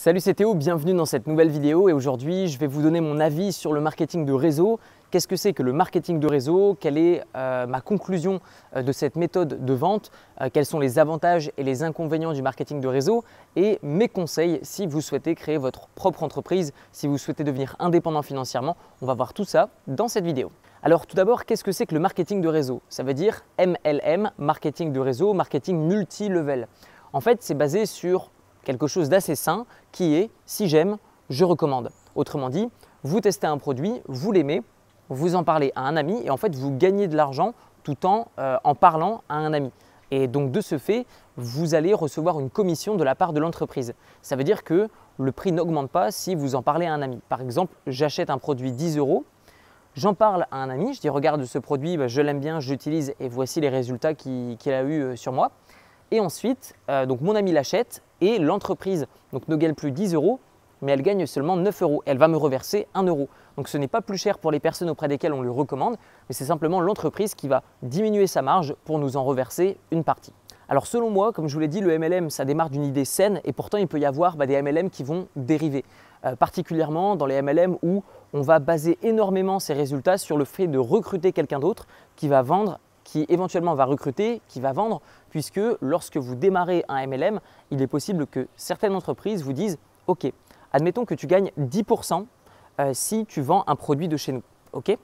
Salut c'est Théo, bienvenue dans cette nouvelle vidéo et aujourd'hui je vais vous donner mon avis sur le marketing de réseau. Qu'est-ce que c'est que le marketing de réseau? Quelle est euh, ma conclusion euh, de cette méthode de vente? Euh, Quels sont les avantages et les inconvénients du marketing de réseau? Et mes conseils si vous souhaitez créer votre propre entreprise, si vous souhaitez devenir indépendant financièrement. On va voir tout ça dans cette vidéo. Alors tout d'abord, qu'est-ce que c'est que le marketing de réseau? Ça veut dire MLM, marketing de réseau, marketing multi-level. En fait, c'est basé sur quelque chose d'assez sain qui est si j'aime, je recommande. Autrement dit, vous testez un produit, vous l'aimez, vous en parlez à un ami et en fait vous gagnez de l'argent tout en euh, en parlant à un ami. Et donc de ce fait, vous allez recevoir une commission de la part de l'entreprise. Ça veut dire que le prix n'augmente pas si vous en parlez à un ami. Par exemple, j'achète un produit 10 euros, j'en parle à un ami, je dis regarde ce produit, bah, je l'aime bien, je l'utilise et voici les résultats qu'il a eu euh, sur moi. Et ensuite, euh, donc mon ami l'achète et l'entreprise ne gagne plus 10 euros, mais elle gagne seulement 9 euros. Elle va me reverser 1 euro. Donc ce n'est pas plus cher pour les personnes auprès desquelles on lui recommande, mais c'est simplement l'entreprise qui va diminuer sa marge pour nous en reverser une partie. Alors selon moi, comme je vous l'ai dit, le MLM, ça démarre d'une idée saine et pourtant il peut y avoir bah, des MLM qui vont dériver. Euh, particulièrement dans les MLM où on va baser énormément ses résultats sur le fait de recruter quelqu'un d'autre qui va vendre qui éventuellement va recruter, qui va vendre, puisque lorsque vous démarrez un MLM, il est possible que certaines entreprises vous disent Ok, admettons que tu gagnes 10% euh, si tu vends un produit de chez nous. ok?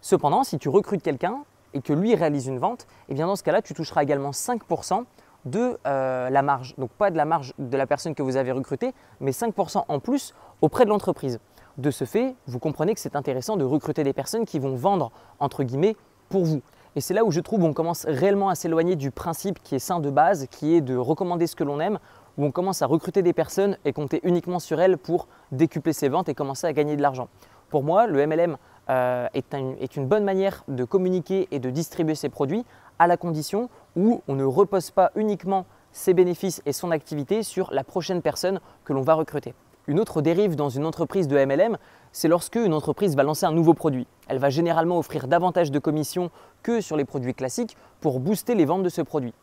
Cependant, si tu recrutes quelqu'un et que lui réalise une vente, eh bien dans ce cas-là, tu toucheras également 5% de euh, la marge. Donc pas de la marge de la personne que vous avez recrutée, mais 5% en plus auprès de l'entreprise. De ce fait, vous comprenez que c'est intéressant de recruter des personnes qui vont vendre, entre guillemets, pour vous. Et c'est là où je trouve on commence réellement à s'éloigner du principe qui est sain de base, qui est de recommander ce que l'on aime, où on commence à recruter des personnes et compter uniquement sur elles pour décupler ses ventes et commencer à gagner de l'argent. Pour moi, le MLM euh, est, une bonne manière de communiquer et de distribuer ses produits à la condition où on ne repose pas uniquement ses bénéfices et son activité sur la prochaine personne que l'on va recruter. Une autre dérive dans une entreprise de MLM, c'est lorsque une entreprise va lancer un nouveau produit. Elle va généralement offrir davantage de commissions que sur les produits classiques pour booster les ventes de ce produit.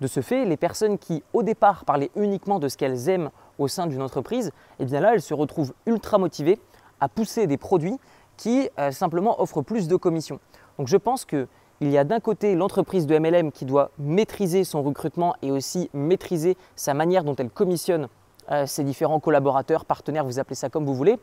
De ce fait, les personnes qui au départ parlaient uniquement de ce qu'elles aiment au sein d'une entreprise, eh bien là, elles se retrouvent ultra motivées à pousser des produits qui euh, simplement offrent plus de commissions. Donc je pense qu'il y a d'un côté l'entreprise de MLM qui doit maîtriser son recrutement et aussi maîtriser sa manière dont elle commissionne ses différents collaborateurs, partenaires, vous appelez ça comme vous voulez.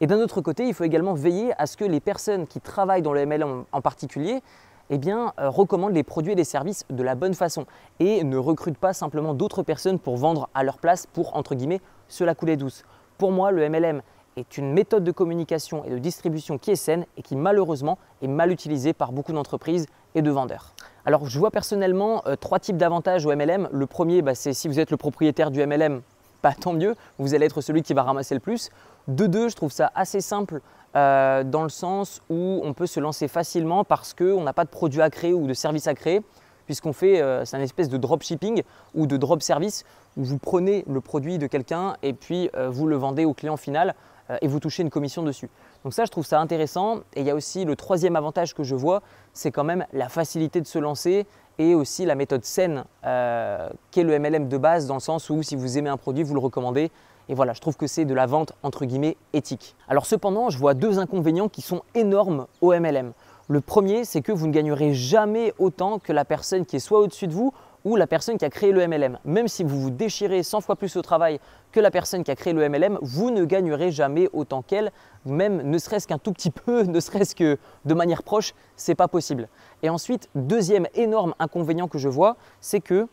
Et d'un autre côté, il faut également veiller à ce que les personnes qui travaillent dans le MLM en particulier eh bien, euh, recommandent les produits et les services de la bonne façon et ne recrutent pas simplement d'autres personnes pour vendre à leur place pour, entre guillemets, se la couler douce. Pour moi, le MLM est une méthode de communication et de distribution qui est saine et qui malheureusement est mal utilisée par beaucoup d'entreprises et de vendeurs. Alors je vois personnellement euh, trois types d'avantages au MLM. Le premier, bah, c'est si vous êtes le propriétaire du MLM, pas tant mieux, vous allez être celui qui va ramasser le plus. De deux, je trouve ça assez simple euh, dans le sens où on peut se lancer facilement parce qu'on n'a pas de produit à créer ou de service à créer, puisqu'on fait, euh, c'est un espèce de dropshipping ou de drop service où vous prenez le produit de quelqu'un et puis euh, vous le vendez au client final et vous touchez une commission dessus. Donc ça, je trouve ça intéressant. Et il y a aussi le troisième avantage que je vois, c'est quand même la facilité de se lancer et aussi la méthode saine euh, qu'est le MLM de base dans le sens où si vous aimez un produit, vous le recommandez. Et voilà, je trouve que c'est de la vente entre guillemets éthique. Alors cependant, je vois deux inconvénients qui sont énormes au MLM. Le premier, c'est que vous ne gagnerez jamais autant que la personne qui est soit au-dessus de vous ou la personne qui a créé le MLM. Même si vous vous déchirez 100 fois plus au travail que la personne qui a créé le MLM, vous ne gagnerez jamais autant qu'elle, même ne serait-ce qu'un tout petit peu, ne serait-ce que de manière proche, c'est pas possible. Et ensuite, deuxième énorme inconvénient que je vois, c'est que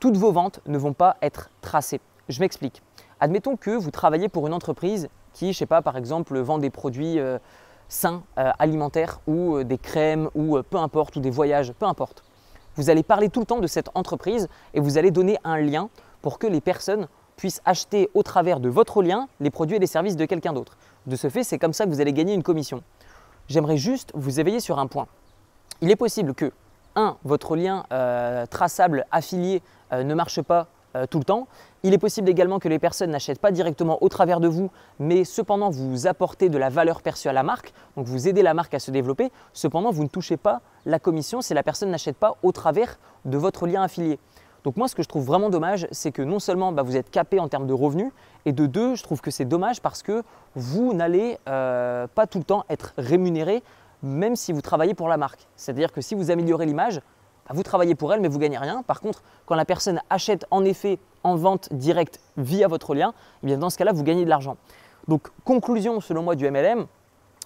toutes vos ventes ne vont pas être tracées. Je m'explique. Admettons que vous travaillez pour une entreprise qui, je sais pas, par exemple, vend des produits euh, sains, euh, alimentaires ou euh, des crèmes ou peu importe, ou des voyages, peu importe. Vous allez parler tout le temps de cette entreprise et vous allez donner un lien pour que les personnes puissent acheter au travers de votre lien les produits et les services de quelqu'un d'autre. De ce fait, c'est comme ça que vous allez gagner une commission. J'aimerais juste vous éveiller sur un point. Il est possible que, un, votre lien euh, traçable affilié euh, ne marche pas euh, tout le temps. Il est possible également que les personnes n'achètent pas directement au travers de vous, mais cependant vous apportez de la valeur perçue à la marque, donc vous aidez la marque à se développer. Cependant, vous ne touchez pas la commission si la personne n'achète pas au travers de votre lien affilié. Donc moi, ce que je trouve vraiment dommage, c'est que non seulement bah, vous êtes capé en termes de revenus, et de deux, je trouve que c'est dommage parce que vous n'allez euh, pas tout le temps être rémunéré, même si vous travaillez pour la marque. C'est-à-dire que si vous améliorez l'image, vous travaillez pour elle, mais vous gagnez rien. Par contre, quand la personne achète en effet en vente directe via votre lien, eh bien dans ce cas-là, vous gagnez de l'argent. Donc, conclusion selon moi du MLM,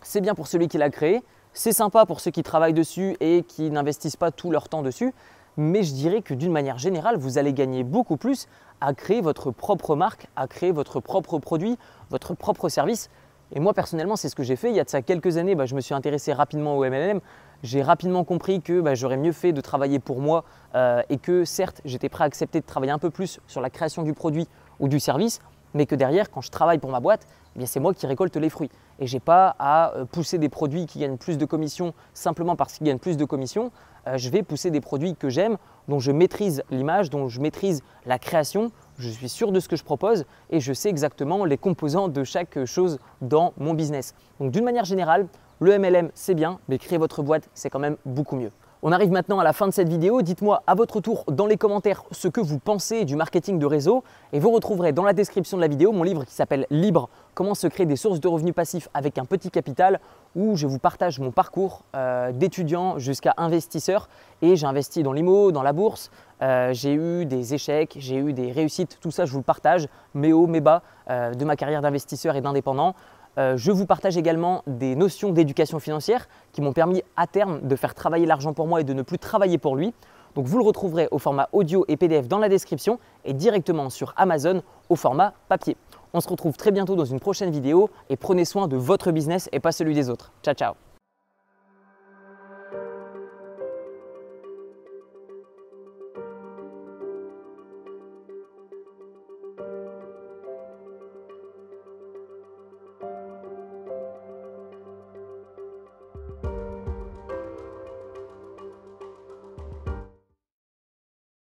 c'est bien pour celui qui l'a créé, c'est sympa pour ceux qui travaillent dessus et qui n'investissent pas tout leur temps dessus, mais je dirais que d'une manière générale, vous allez gagner beaucoup plus à créer votre propre marque, à créer votre propre produit, votre propre service. Et moi personnellement, c'est ce que j'ai fait. Il y a de ça quelques années, bah, je me suis intéressé rapidement au MLM. J'ai rapidement compris que bah, j'aurais mieux fait de travailler pour moi euh, et que certes, j'étais prêt à accepter de travailler un peu plus sur la création du produit ou du service, mais que derrière, quand je travaille pour ma boîte, eh c'est moi qui récolte les fruits. Et je n'ai pas à euh, pousser des produits qui gagnent plus de commissions simplement parce qu'ils gagnent plus de commissions. Euh, je vais pousser des produits que j'aime, dont je maîtrise l'image, dont je maîtrise la création. Je suis sûr de ce que je propose et je sais exactement les composants de chaque chose dans mon business. Donc d'une manière générale, le MLM c'est bien, mais créer votre boîte c'est quand même beaucoup mieux. On arrive maintenant à la fin de cette vidéo. Dites-moi à votre tour dans les commentaires ce que vous pensez du marketing de réseau et vous retrouverez dans la description de la vidéo mon livre qui s'appelle Libre, comment se créer des sources de revenus passifs avec un petit capital où je vous partage mon parcours euh, d'étudiant jusqu'à investisseur et j'ai investi dans l'IMO, dans la bourse, euh, j'ai eu des échecs, j'ai eu des réussites, tout ça je vous le partage, mes hauts, mes bas euh, de ma carrière d'investisseur et d'indépendant. Je vous partage également des notions d'éducation financière qui m'ont permis à terme de faire travailler l'argent pour moi et de ne plus travailler pour lui. Donc vous le retrouverez au format audio et PDF dans la description et directement sur Amazon au format papier. On se retrouve très bientôt dans une prochaine vidéo et prenez soin de votre business et pas celui des autres. Ciao ciao